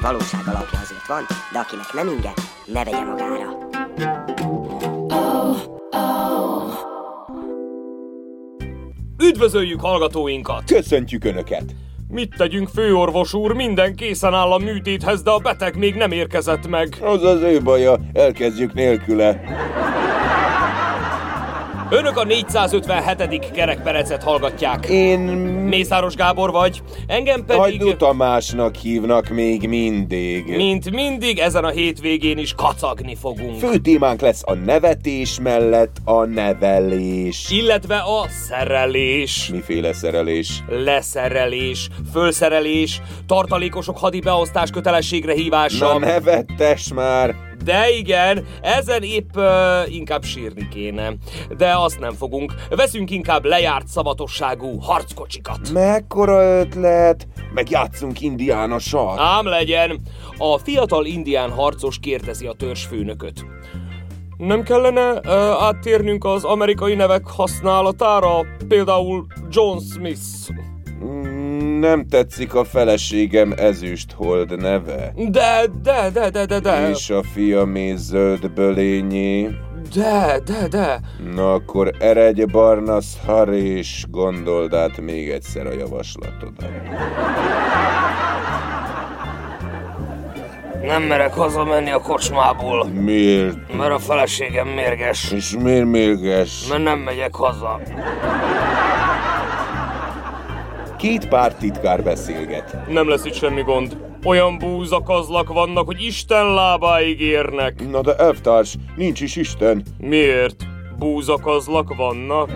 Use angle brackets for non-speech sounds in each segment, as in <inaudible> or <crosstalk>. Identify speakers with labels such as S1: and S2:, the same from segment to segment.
S1: Némi valóság alapja azért van, de akinek nem inge, ne vegye magára.
S2: Üdvözöljük hallgatóinkat!
S3: Köszöntjük Önöket!
S2: Mit tegyünk, főorvos úr? Minden készen áll a műtéthez, de a beteg még nem érkezett meg.
S3: Az az ő baja, elkezdjük nélküle.
S2: Önök a 457. kerekperecet hallgatják.
S3: Én...
S2: Mészáros Gábor vagy, engem pedig...
S3: Hajdú Tamásnak hívnak még mindig.
S2: Mint mindig, ezen a hétvégén is kacagni fogunk.
S3: Fő témánk lesz a nevetés mellett a nevelés.
S2: Illetve a szerelés.
S3: Miféle szerelés?
S2: Leszerelés, fölszerelés, tartalékosok hadi beosztás kötelességre hívása.
S3: Na nevettes már!
S2: De igen, ezen épp uh, inkább sírni kéne. De azt nem fogunk. Veszünk inkább lejárt szavatosságú harckocsikat.
S3: Mekkora ötlet! Meg játszunk indiána sar.
S2: Ám legyen. A fiatal indián harcos kérdezi a törzsfőnököt. Nem kellene uh, áttérnünk az amerikai nevek használatára? Például John Smith.
S3: Nem tetszik a feleségem ezüsthold neve.
S2: De, de, de, de, de, de.
S3: És a fiamé zöld bölényé.
S2: De, de, de.
S3: Na akkor eredj Barnasz Har és gondold át még egyszer a javaslatodat.
S2: Nem merek hazamenni a kocsmából,
S3: Miért?
S2: mert a feleségem mérges.
S3: És miért mérges?
S2: Mert nem megyek haza.
S3: Két pártitkár beszélget.
S2: Nem lesz itt semmi gond. Olyan búzakazlak vannak, hogy Isten lábáig érnek.
S3: Na de elvtárs, nincs is Isten.
S2: Miért? Búzakazlak vannak?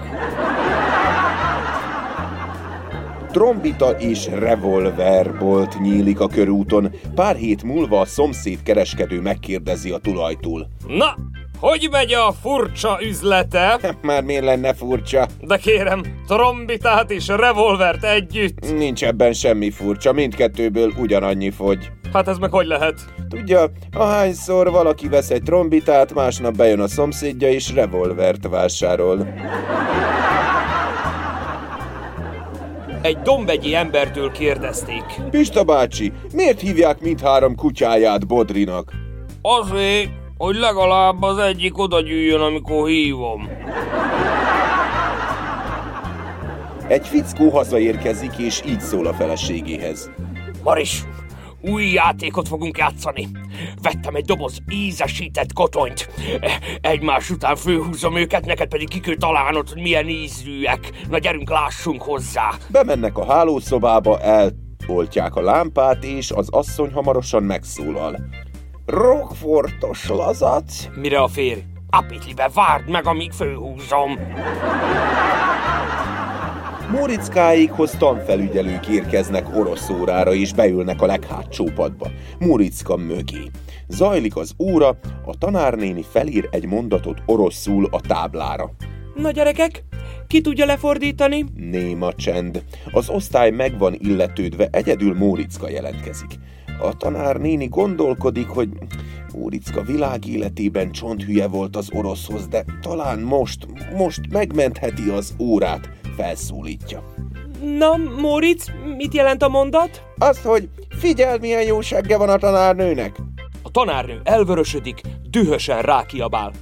S3: Trombita és revolverbolt nyílik a körúton. Pár hét múlva a szomszéd kereskedő megkérdezi a tulajtól.
S2: Na, hogy megy a furcsa üzlete? <laughs>
S3: Már miért lenne furcsa?
S2: De kérem, trombitát és revolvert együtt.
S3: Nincs ebben semmi furcsa, mindkettőből ugyanannyi fogy.
S2: Hát ez meg hogy lehet?
S3: Tudja, ahányszor valaki vesz egy trombitát, másnap bejön a szomszédja és revolvert vásárol.
S2: Egy dombegyi embertől kérdezték.
S3: Pista bácsi, miért hívják mindhárom kutyáját Bodrinak?
S2: Azért, hogy legalább az egyik oda gyűjjön, amikor hívom.
S3: Egy fickó hazaérkezik és így szól a feleségéhez.
S2: Maris, új játékot fogunk játszani. Vettem egy doboz ízesített kotonyt. Egymás után főhúzom őket, neked pedig ki kell találnod, hogy milyen ízűek. Na gyerünk, lássunk hozzá.
S3: Bemennek a hálószobába, eloltják a lámpát, és az asszony hamarosan megszólal. Rockfortos lazac?
S2: Mire a férj? Apitlibe, várd meg, amíg főhúzom.
S3: Móriczkáikhoz tanfelügyelők érkeznek orosz órára, és beülnek a leghátsó padba. Móriczka mögé. Zajlik az óra, a tanárnéni felír egy mondatot oroszul a táblára.
S2: Na gyerekek, ki tudja lefordítani?
S3: Néma csend. Az osztály meg van illetődve, egyedül Móriczka jelentkezik. A tanár néni gondolkodik, hogy Móriczka világéletében csonthülye volt az oroszhoz, de talán most, most megmentheti az órát, felszólítja.
S2: Na, Moritz, mit jelent a mondat?
S3: Azt, hogy figyeld, milyen jó segge van a tanárnőnek.
S2: A tanárnő elvörösödik, dühösen rákiabál.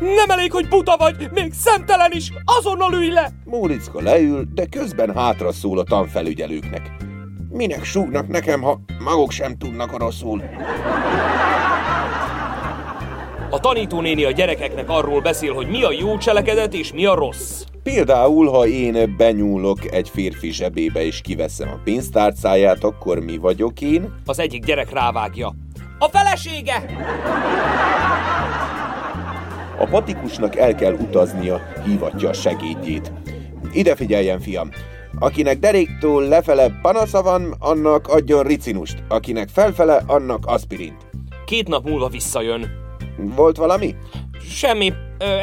S2: Nem elég, hogy buta vagy, még szemtelen is, azonnal ülj le!
S3: Móriczka leül, de közben hátra szól a tanfelügyelőknek. Minek súgnak nekem, ha maguk sem tudnak oroszul?
S2: A tanítónéni a gyerekeknek arról beszél, hogy mi a jó cselekedet és mi a rossz.
S3: Például, ha én benyúlok egy férfi zsebébe és kiveszem a pénztárcáját, akkor mi vagyok én?
S2: Az egyik gyerek rávágja. A felesége!
S3: A patikusnak el kell utaznia, hívatja a segédjét. Ide figyeljen, fiam! Akinek deréktől lefele panasza van, annak adjon ricinust, akinek felfele, annak aspirint.
S2: két nap múlva visszajön.
S3: Volt valami?
S2: Semmi.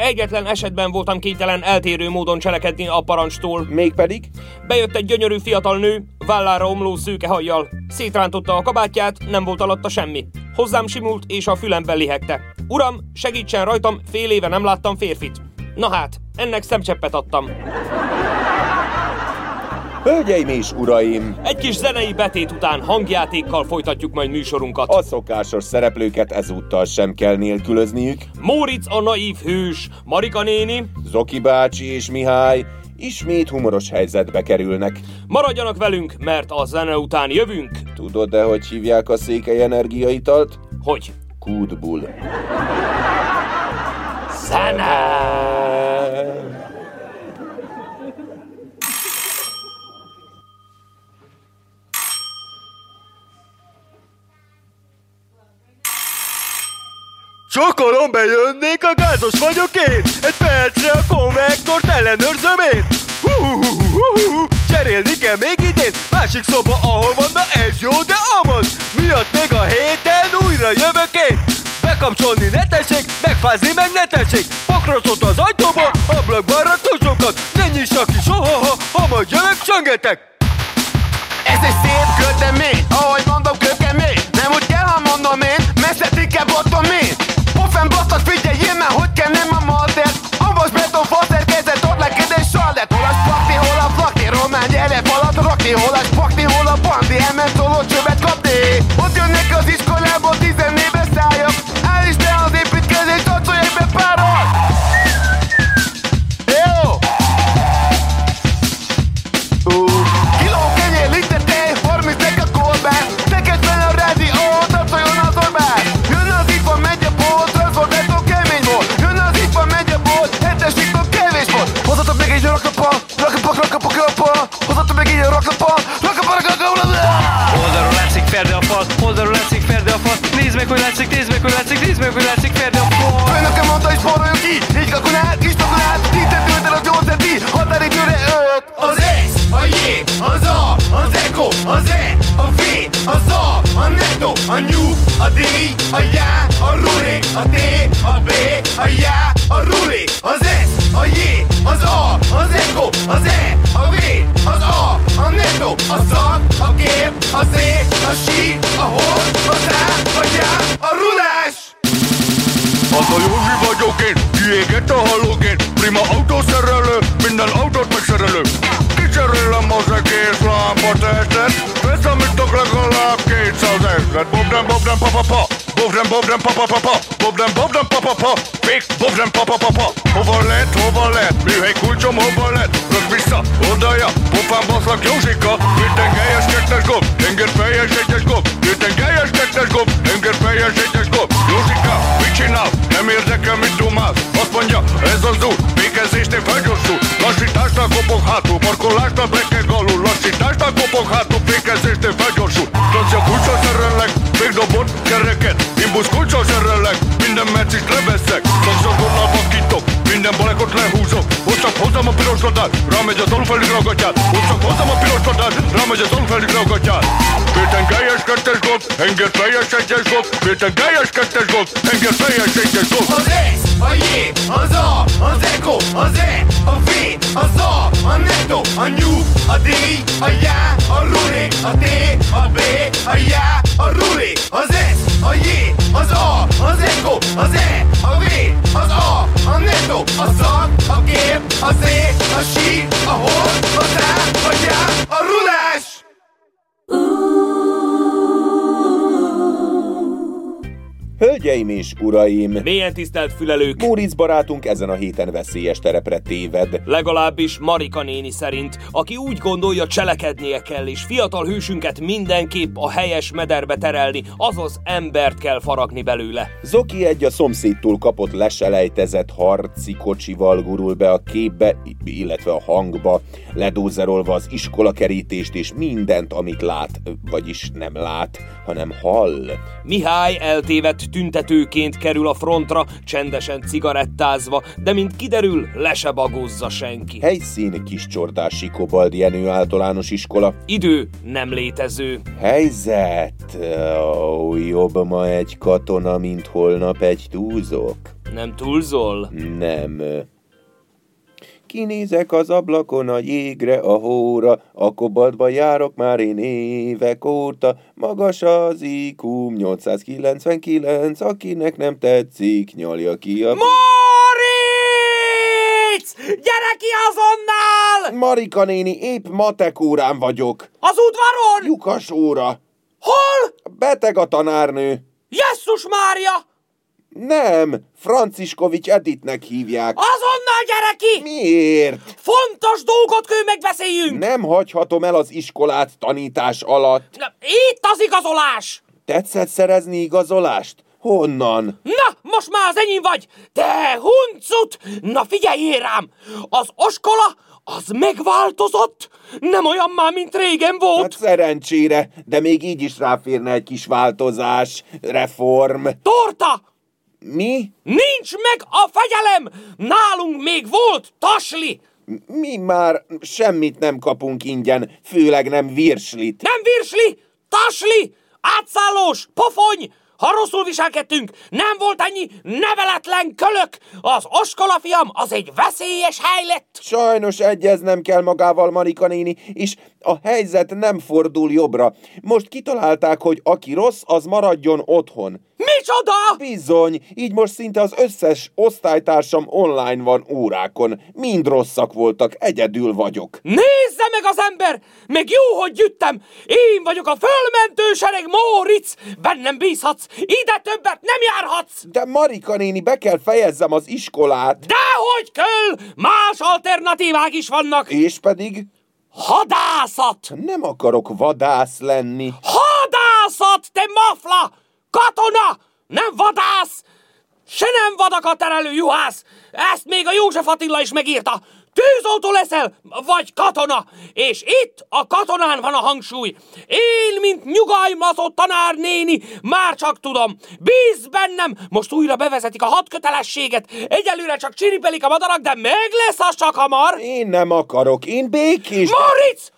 S2: Egyetlen esetben voltam kénytelen eltérő módon cselekedni a parancstól.
S3: Mégpedig?
S2: Bejött egy gyönyörű fiatal nő, vállára omló szőke hajjal. Szétrántotta a kabátját, nem volt alatta semmi. Hozzám simult, és a fülemben lihegte. Uram, segítsen rajtam, fél éve nem láttam férfit. Na hát, ennek szemcseppet adtam.
S3: Hölgyeim és uraim!
S2: Egy kis zenei betét után hangjátékkal folytatjuk majd műsorunkat.
S3: A szokásos szereplőket ezúttal sem kell nélkülözniük.
S2: Móricz a naív hős, Marika néni,
S3: Zoki bácsi és Mihály ismét humoros helyzetbe kerülnek.
S2: Maradjanak velünk, mert a zene után jövünk.
S3: Tudod-e, hogy hívják a székely energiaitalt?
S2: Hogy?
S3: Kútbull.
S2: Zene!
S4: Sokolom bejönnék, a gázos vagyok én. Egy percre a konvektort ellenőrzöm én. Hú, hú, hú, hú, hú. Cserélni kell még idén. Másik szoba, ahol van, na ez jó, de amaz. Miatt még a héten újra jövök én. Bekapcsolni ne tessék, megfázni meg ne tessék. Pakrocot az ajtóba, ablakban ratósokat Ne nyissak ki soha, ha, ha majd jövök, csöngetek.
S5: Ez egy szép kötemény, ahogy az E, a V, az A, a Netto, a New, a D, a Já, a Ruli, a T, a B, a Já, a Ruli, az S, a J, az A, az Eko, az E, a V, az A, a Netto, a Szak, a Kép, a Z, a Sí, a Hol, az Á, a Já, a Rulás!
S4: Az a Józsi vagyok én, kiégett a halógén Prima autószerelő, minden autót megszerelő Kicserélem az egész lámpatestet Vesz, amit tudok legalább 200 ezret. Bobden, bobden, pa, pa, pa. Bobden, bobden, pa, pa, pa, pa. Bobden, bobden, pa, pa, pa. Fix, bobden, pa, pa, pa, pa. Hova lett, hova lett Műhely kulcsom, hova lett Rak vissza, odaja Pofán baszlak Józsika. Minden helyes kettes gob Tenger fejes egyes gob Minden helyes kettes gob Tenger fejes egyes gob Józsika, mit csinál? Nem érdekel, mit dumálsz Azt mondja, ez az út. Vékezésnél felgyorsul. Lassításnál kopog hátul a piros gadát Rámegy az alulfeldig ragatyát Hoztak hozzám a piros gadát Rámegy az alulfeldig ragatyát Péten gályes kettes gond Henger fejes egyes gond Péten gályes kettes gond Henger fejes egyes gond
S5: Az S, a J, az A, az Eko, az E, a V, az A, a Netto, a New, a D, a Já, a Ruli, a T, a B, a Já, a Ruli, az S, a J, az A, az Eko, az E, a V, az A, a Netto, a Szak, a Kép, a Z, a Sí, a Hol, az Á, a Já, a Rulás! Ooh.
S3: Hölgyeim és uraim!
S2: Mélyen tisztelt fülelők!
S3: Móricz barátunk ezen a héten veszélyes terepre téved.
S2: Legalábbis Marika néni szerint, aki úgy gondolja cselekednie kell, és fiatal hősünket mindenképp a helyes mederbe terelni, azaz embert kell faragni belőle.
S3: Zoki egy a szomszédtól kapott leselejtezett harci kocsival gurul be a képbe, illetve a hangba, ledózerolva az iskolakerítést és mindent, amit lát, vagyis nem lát, hanem hall.
S2: Mihály eltévedt tüntetőként kerül a frontra, csendesen cigarettázva, de mint kiderül, le se bagózza senki.
S3: Helyszín Kiscsordási Kobald Jenő általános iskola.
S2: Idő nem létező.
S3: Helyzet. Ó, jobb ma egy katona, mint holnap egy túzok.
S2: Nem túlzol?
S3: Nem. Kinézek az ablakon a jégre, a hóra, a kobaltba járok már én évek óta. Magas az IQ 899, akinek nem tetszik, nyalja ki a...
S2: Moritz! Gyere ki azonnal!
S3: Marika néni, épp matek órán vagyok.
S2: Az udvaron!
S3: Lyukas óra.
S2: Hol?
S3: Beteg a tanárnő.
S2: Jesszus Mária!
S3: Nem, Franciskovics Editnek hívják.
S2: Azonnal gyere ki!
S3: Miért?
S2: Fontos dolgot kell megbeszéljünk!
S3: Nem hagyhatom el az iskolát tanítás alatt.
S2: Na, Itt az igazolás!
S3: Tetszett szerezni igazolást? Honnan?
S2: Na, most már az enyém vagy! Te huncut! Na figyeljél rám! Az oskola az megváltozott! Nem olyan már, mint régen volt!
S3: Hát szerencsére, de még így is ráférne egy kis változás, reform.
S2: Torta!
S3: Mi?
S2: Nincs meg a fegyelem! Nálunk még volt tasli!
S3: Mi már semmit nem kapunk ingyen, főleg nem virslit.
S2: Nem virsli! Tasli! Átszállós! Pofony! Ha rosszul viselkedtünk, nem volt ennyi neveletlen kölök! Az oskola fiam az egy veszélyes hely lett!
S3: Sajnos egyeznem kell magával, Marika néni, és a helyzet nem fordul jobbra. Most kitalálták, hogy aki rossz, az maradjon otthon.
S2: Micsoda?
S3: Bizony, így most szinte az összes osztálytársam online van órákon. Mind rosszak voltak, egyedül vagyok.
S2: Nézze meg az ember! Még jó, hogy jöttem! Én vagyok a fölmentő sereg Móric! Bennem bízhatsz! Ide többet nem járhatsz!
S3: De Marika néni, be kell fejezzem az iskolát.
S2: Dehogy kell! Más alternatívák is vannak!
S3: És pedig
S2: Hadászat!
S3: nem akarok vadász lenni.
S2: Hadászat, te mafla! Katona! Nem vadász! Se nem vadakat terelő juhász! Ezt még a József Attila is megírta! Tűzoltó leszel, vagy katona! És itt a katonán van a hangsúly. Én, mint nyugalmazott tanárnéni, már csak tudom. Bíz bennem! Most újra bevezetik a hat kötelességet. Egyelőre csak csiripelik a madarak, de meg lesz az csak hamar.
S3: Én nem akarok, én békés.
S2: Moritz!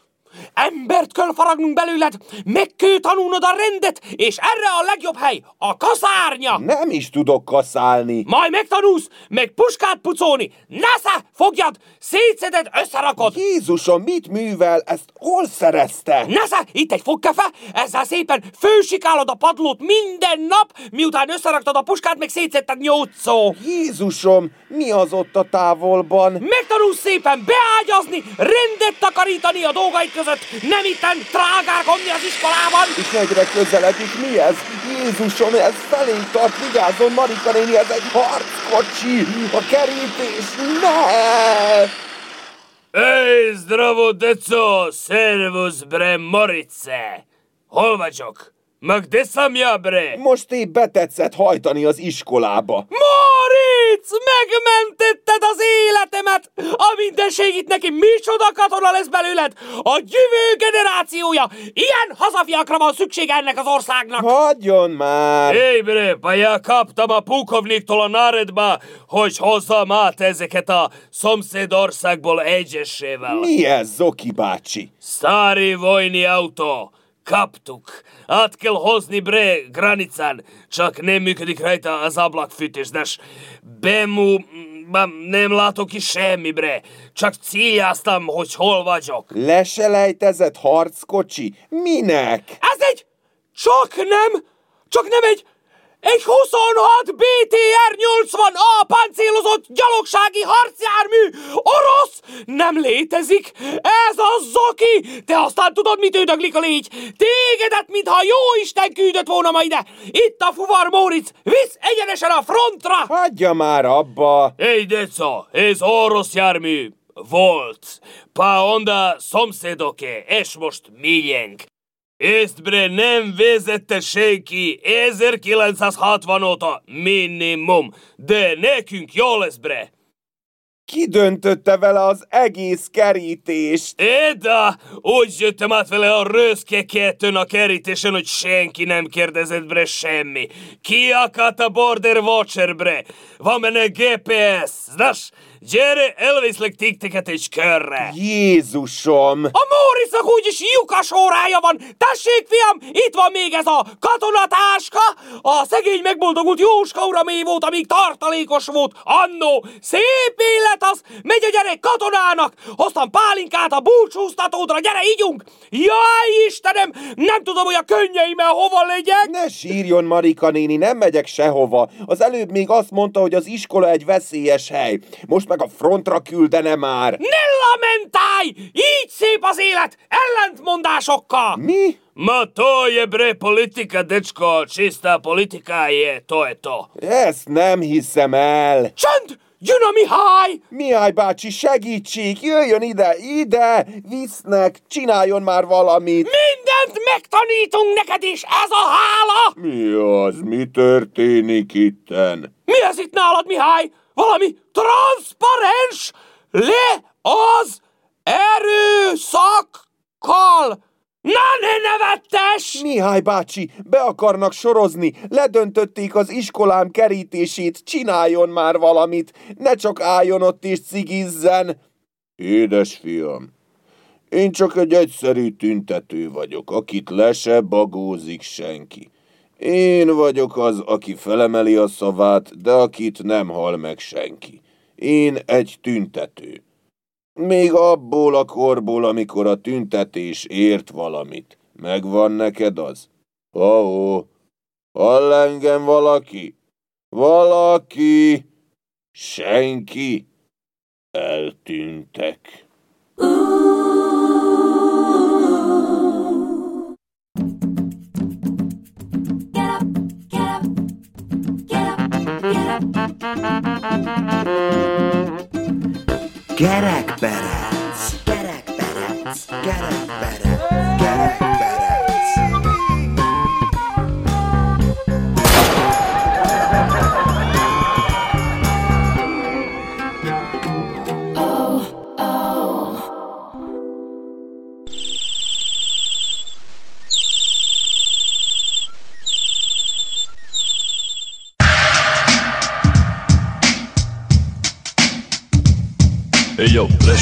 S2: Embert kell faragnunk belőled, meg kell tanulnod a rendet, és erre a legjobb hely, a kaszárnya!
S3: Nem is tudok kaszálni.
S2: Majd megtanulsz, meg puskát pucolni. Nesze, fogjad, szétszeded, összerakod.
S3: Jézusom, mit művel? Ezt hol szerezte?
S2: Nesze, itt egy fogkefe, ezzel szépen fősikálod a padlót minden nap, miután összeraktad a puskát, meg szétszedted nyolcszó.
S3: Jézusom, mi az ott a távolban?
S2: Megtanulsz szépen beágyazni, rendet takarítani a dolgaid között, nem itten trágárkodni az iskolában.
S3: És egyre közeledik, mi ez? Jézusom, ez felénk tart, vigyázzon, Marika néni, ez egy harckocsi! A kerítés, ne!
S2: Ej, zdravo, deco! Servus, bre, Morice! Hol vagyok? Meg de sam ja, bre?
S3: Most épp betetszett hajtani az iskolába.
S2: Moritz! Megmentetted az életemet! A mindenség itt neki micsoda katona lesz belőled! A jövő generációja! Ilyen hazafiakra van szükség ennek az országnak!
S3: Hagyjon már!
S2: Hé, bre, pa ja kaptam a pukovniktól a naredba, hogy hozzam át ezeket a szomszédországból egyesével.
S3: Mi ez, Zoki bácsi?
S2: Stari vojni auto. Kaptuk. Át kell hozni bre granicán, csak nem működik rajta az ablakfűtésnes. Bemu... ba, nem látok is semmi bre. Csak céljáztam, hogy hol vagyok.
S3: Leselejtezett harckocsi? Minek?
S2: Ez egy... Csak nem... Csak nem egy... Egy 26 BTR 80A páncélozott gyalogsági harcjármű! Orosz! Nem létezik! Ez a Zoki! Te aztán tudod, mit üdöglik a légy! Tégedet, mintha jó Isten küldött volna ma ide! Itt a fuvar Móric! Visz egyenesen a frontra!
S3: Hagyja már abba!
S2: Ej, deco, ez orosz jármű volt. Pa onda szomszédoké, és most miénk. Ezt bre nem vezette senki 1960 óta minimum, de nekünk jó lesz bre.
S3: Kidöntötte vele az egész kerítést.
S2: Éda, úgy jöttem át vele a röszke kettőn a kerítésen, hogy senki nem kérdezett bre semmi. Kiakadt a Border Watcher bre. Van benne GPS, znasz? Gyere, elviszlek tikteket egy körre.
S3: Jézusom!
S2: A Mórisznak úgyis lyukas órája van! Tessék, fiam, itt van még ez a katonatáska! A szegény megboldogult Jóska uramé volt, amíg tartalékos volt. Annó, szép élet az! Megy a gyerek katonának! Hoztam pálinkát a búcsúztatódra, gyere, ígyunk! Jaj, Istenem, nem tudom, hogy a könnyeimmel hova legyek!
S3: Ne sírjon, Marika néni, nem megyek sehova. Az előbb még azt mondta, hogy az iskola egy veszélyes hely. Most meg a frontra küldene már.
S2: Ne lamentálj! Így szép az élet, ellentmondásokkal!
S3: Mi?
S2: Ma to je bre politika, dečko, čista politika je, to je to.
S3: Ezt nem hiszem el.
S2: Csönd! Jön a Mihály!
S3: Mihály bácsi, segítség! Jöjjön ide, ide! Visznek, csináljon már valamit!
S2: Mindent megtanítunk neked is, ez a hála!
S3: Mi az? Mi történik itten?
S2: Mi ez itt nálad, Mihály? Valami transzparens? Le az erőszakkal! Na ne nevettes!
S3: Mihály bácsi, be akarnak sorozni, ledöntötték az iskolám kerítését, csináljon már valamit, ne csak álljon ott és cigizzen. Édes fiam, én csak egy egyszerű tüntető vagyok, akit le se bagózik senki. Én vagyok az, aki felemeli a szavát, de akit nem hal meg senki. Én egy tüntető. Még abból a korból, amikor a tüntetés ért valamit. Megvan neked az? Ó, hall engem valaki? Valaki? Senki? Eltűntek.
S6: Gerekberec, gerekberec, gerekberec, gerekberec.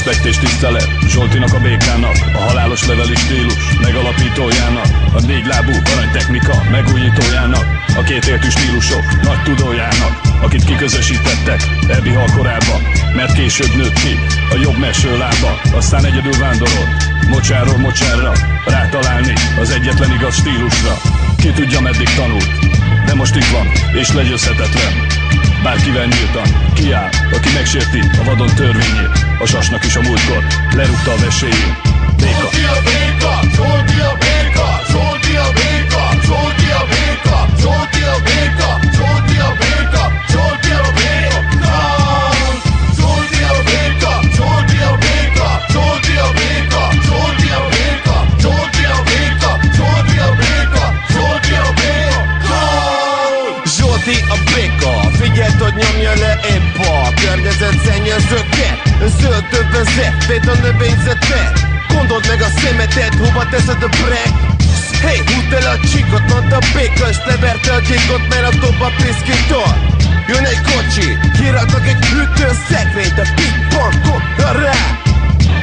S7: Respekt és tisztelet Zsoltinak a békának A halálos leveli stílus Megalapítójának A négy lábú aranytechnika Megújítójának A kétértű stílusok Nagy tudójának Akit kiközösítettek Ebbi halkorába Mert később nőtt ki A jobb meső lába Aztán egyedül vándorolt Mocsáról mocsárra Rátalálni Az egyetlen igaz stílusra. Ki tudja meddig tanult De most itt van És legyőzhetetlen Bárkivel nyíltan. Kiáll, aki megsérti a vadon törvényét A sasnak is a múltkor lerúgta a vesélyét Béka.
S5: Zsolti a béka, Zsolti a béka, Zsolti
S8: szennyezőket Zöld többezet, véd a növényzetet Gondold meg a szemetet, hova teszed a brek? Hey, húdd el a csíkot, mondta a béka És leverte a gyékot, mert a dob a piszkítól Jön egy kocsi, kiraknak egy hűtőszekrényt A ping-pongon rá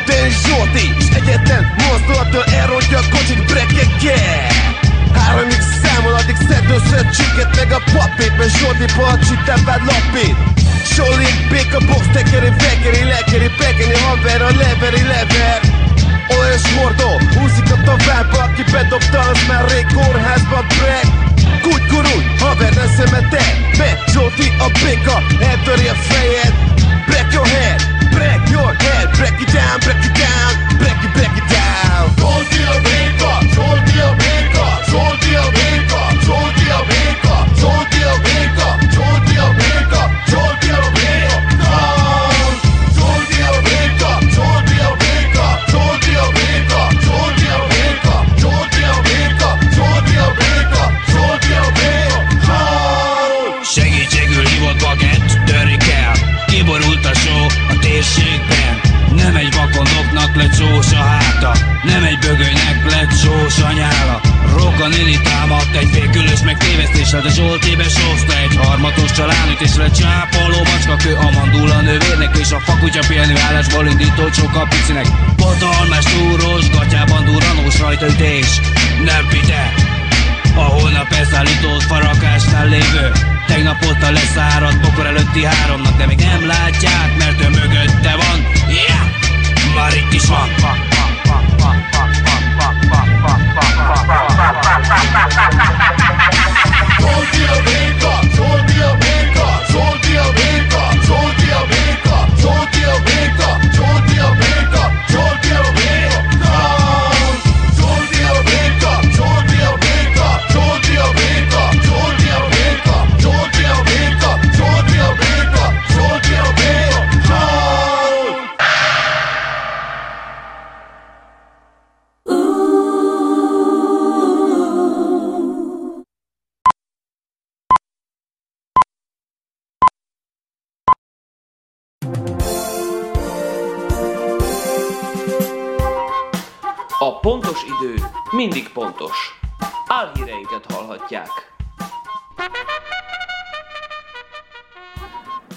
S8: Te és Zsolti, és egyetlen mozdulattól elrontja a kocsit brekekkel. Háromig számol, addig szedd össze a csiket meg a papírt Mert Zsolti palcsit tepád lapít Zsoli, béka, box, tekeri, vekeri, lekeri, pekeni, haver, a leveri, lever. Olajos mordó, húzik a tovább, aki bedobta, az már rég kórházba brek Kúgy, kurulj, haver, ne szemeted Mert Zsolti a béka, eltöri a fejed. Break your head, break your head Break it down, break it down, break it, break it down.
S5: Zsolti a béka, Zsolti a béka, Zsolti a béka,
S9: Roga Nini támadt egy végülős meg tévesztéssel De Zsolti besózta egy harmatos családütésre Csápoló macska kő a mandula nővérnek És a fakutya pihenő állásból indító csóka picinek. Botalmás túrós, gatyában duranós rajtaütés Nem pite a holnap elszállító farakásnál lévő Tegnap óta leszáradt bokor előtti háromnak De még nem látják, mert ő mögötte van. Yeah! Már itt is van.
S5: Zsolti a béka, Zsolti a béka, Zsolti a béka, Zsolti a béka, Zsolti
S10: pontos idő mindig pontos. Álhíreinket hallhatják.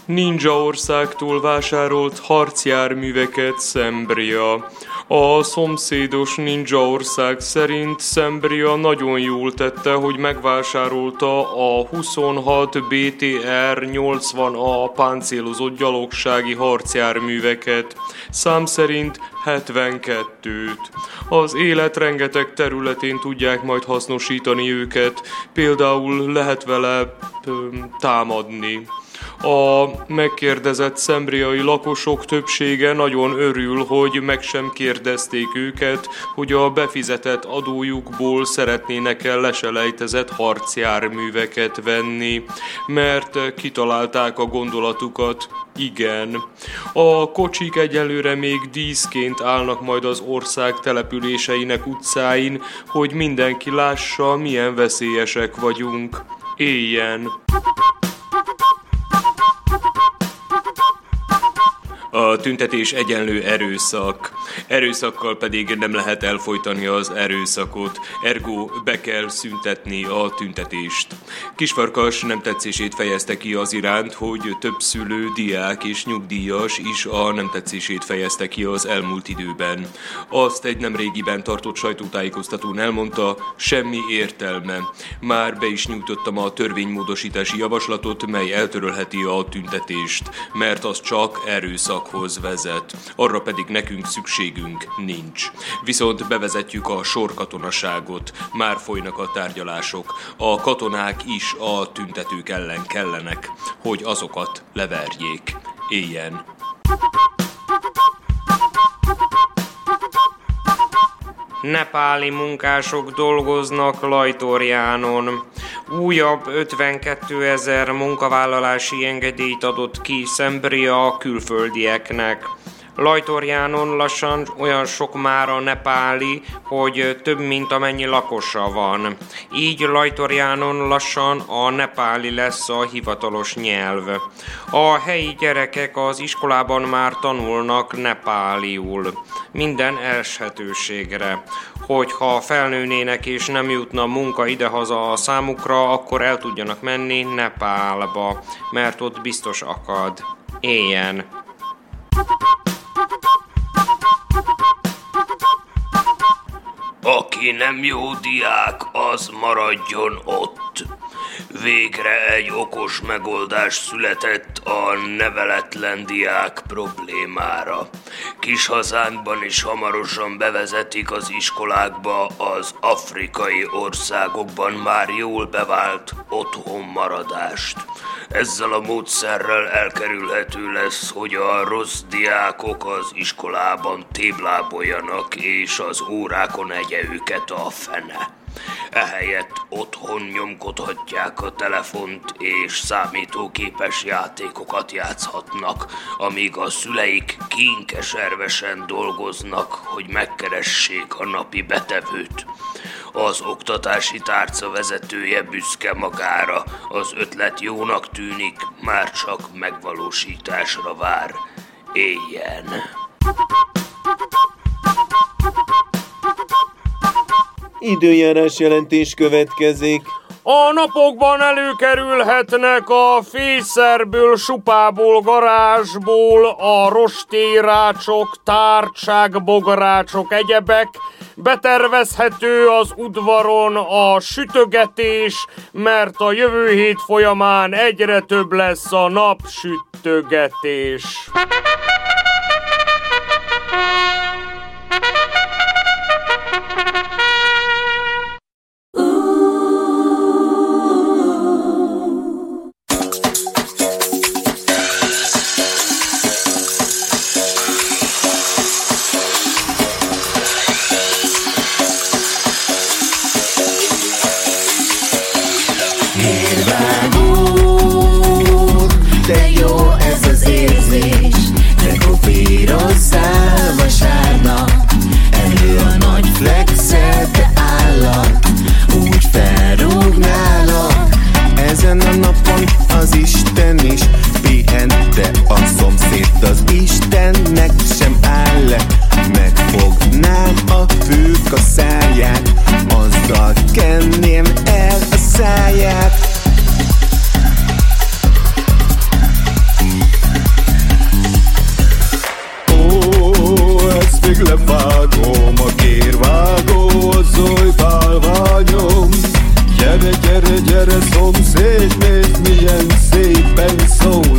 S11: Ninja országtól vásárolt harcjárműveket Szembria. A szomszédos ninja ország szerint Szembria nagyon jól tette, hogy megvásárolta a 26 BTR 80A páncélozott gyalogsági harcjárműveket. Szám szerint 72-t. Az élet rengeteg területén tudják majd hasznosítani őket, például lehet vele támadni. A megkérdezett szembriai lakosok többsége nagyon örül, hogy meg sem kérdezték őket, hogy a befizetett adójukból szeretnének-e leselejtezett harcjárműveket venni, mert kitalálták a gondolatukat. Igen. A kocsik egyelőre még díszként állnak majd az ország településeinek utcáin, hogy mindenki lássa, milyen veszélyesek vagyunk. Éljen! A tüntetés egyenlő erőszak. Erőszakkal pedig nem lehet elfolytani az erőszakot, ergo be kell szüntetni a tüntetést. Kisfarkas nem tetszését fejezte ki az iránt, hogy több szülő, diák és nyugdíjas is a nem tetszését fejezte ki az elmúlt időben. Azt egy nem régiben tartott sajtótájékoztatón elmondta, semmi értelme. Már be is nyújtottam a törvénymódosítási javaslatot, mely eltörölheti a tüntetést, mert az csak erőszakhoz vezet. Arra pedig nekünk szükségünk nincs. Viszont bevezetjük a sorkatonaságot, már folynak a tárgyalások. A katonák is a tüntetők ellen kellenek, hogy azokat leverjék. Éljen!
S12: Nepáli munkások dolgoznak Lajtorjánon. Újabb 52 ezer munkavállalási engedélyt adott ki Szembria a külföldieknek. Lajtorjánon lassan olyan sok már a nepáli, hogy több mint amennyi lakosa van. Így Lajtorjánon lassan a nepáli lesz a hivatalos nyelv. A helyi gyerekek az iskolában már tanulnak nepáliul. Minden elshetőségre. Hogyha felnőnének és nem jutna munka idehaza a számukra, akkor el tudjanak menni Nepálba, mert ott biztos akad. Éljen!
S2: Aki nem jó diák, az maradjon ott. Végre egy okos megoldás született a neveletlen diák problémára. Kis hazánkban is hamarosan bevezetik az iskolákba az afrikai országokban már jól bevált otthonmaradást. Ezzel a módszerrel elkerülhető lesz, hogy a rossz diákok az iskolában tébláboljanak, és az órákon egye őket a fene. Ehelyett otthon nyomkodhatják a telefont és számítógépes játékokat játszhatnak, amíg a szüleik kínkeservesen dolgoznak, hogy megkeressék a napi betevőt. Az oktatási tárca vezetője büszke magára, az ötlet jónak tűnik, már csak megvalósításra vár. Éljen!
S3: Időjárás jelentés következik.
S2: A napokban előkerülhetnek a fészerből, supából, garázsból, a rostérácsok, tárcsák, bogarácsok, egyebek, Betervezhető az udvaron a sütögetés, mert a jövő hét folyamán egyre több lesz a napsütögetés.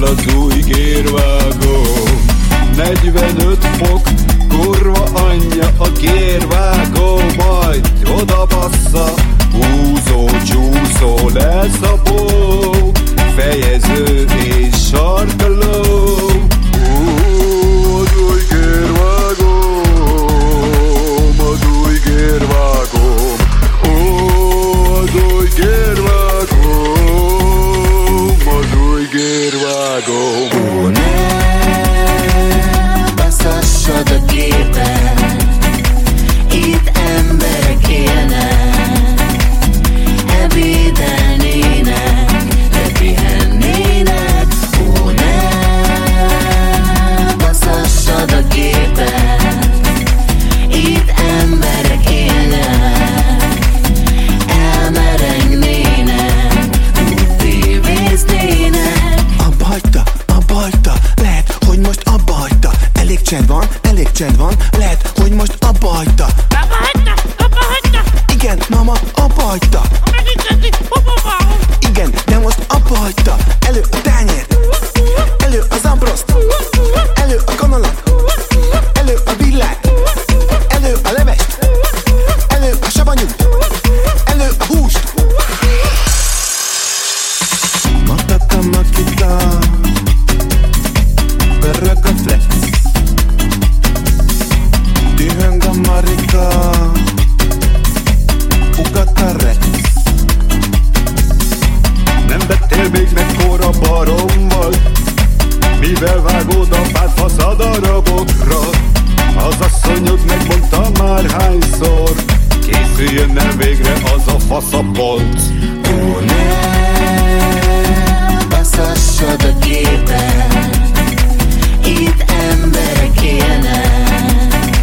S13: az
S14: új gérvágó 45 fok, kurva anyja a gérvágó Majd oda bassza, húzó, csúszó, lesz akárhányszor Készüljön-e végre az a faszapolt
S13: Ó ne, baszassad a gépet Itt emberek élnek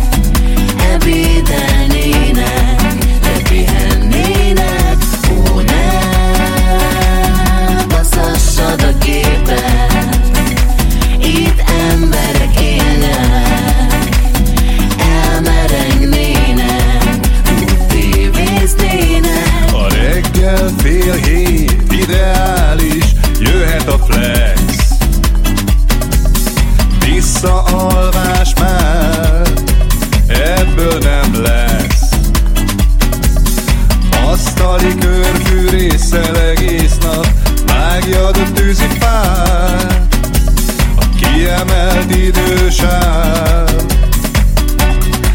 S13: Ebédelnének.
S14: kiemelt idősáv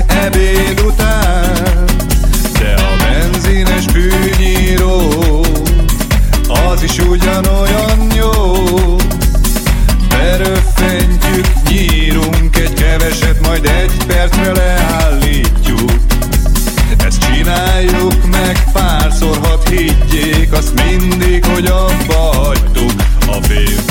S14: Ebéd után De a benzines fűnyíró Az is ugyanolyan jó. Beröffentjük, nyírunk egy keveset Majd egy percre leállítjuk. Ezt csináljuk meg párszor, hadd higgyék Azt mindig, hogy abba hagytuk a fél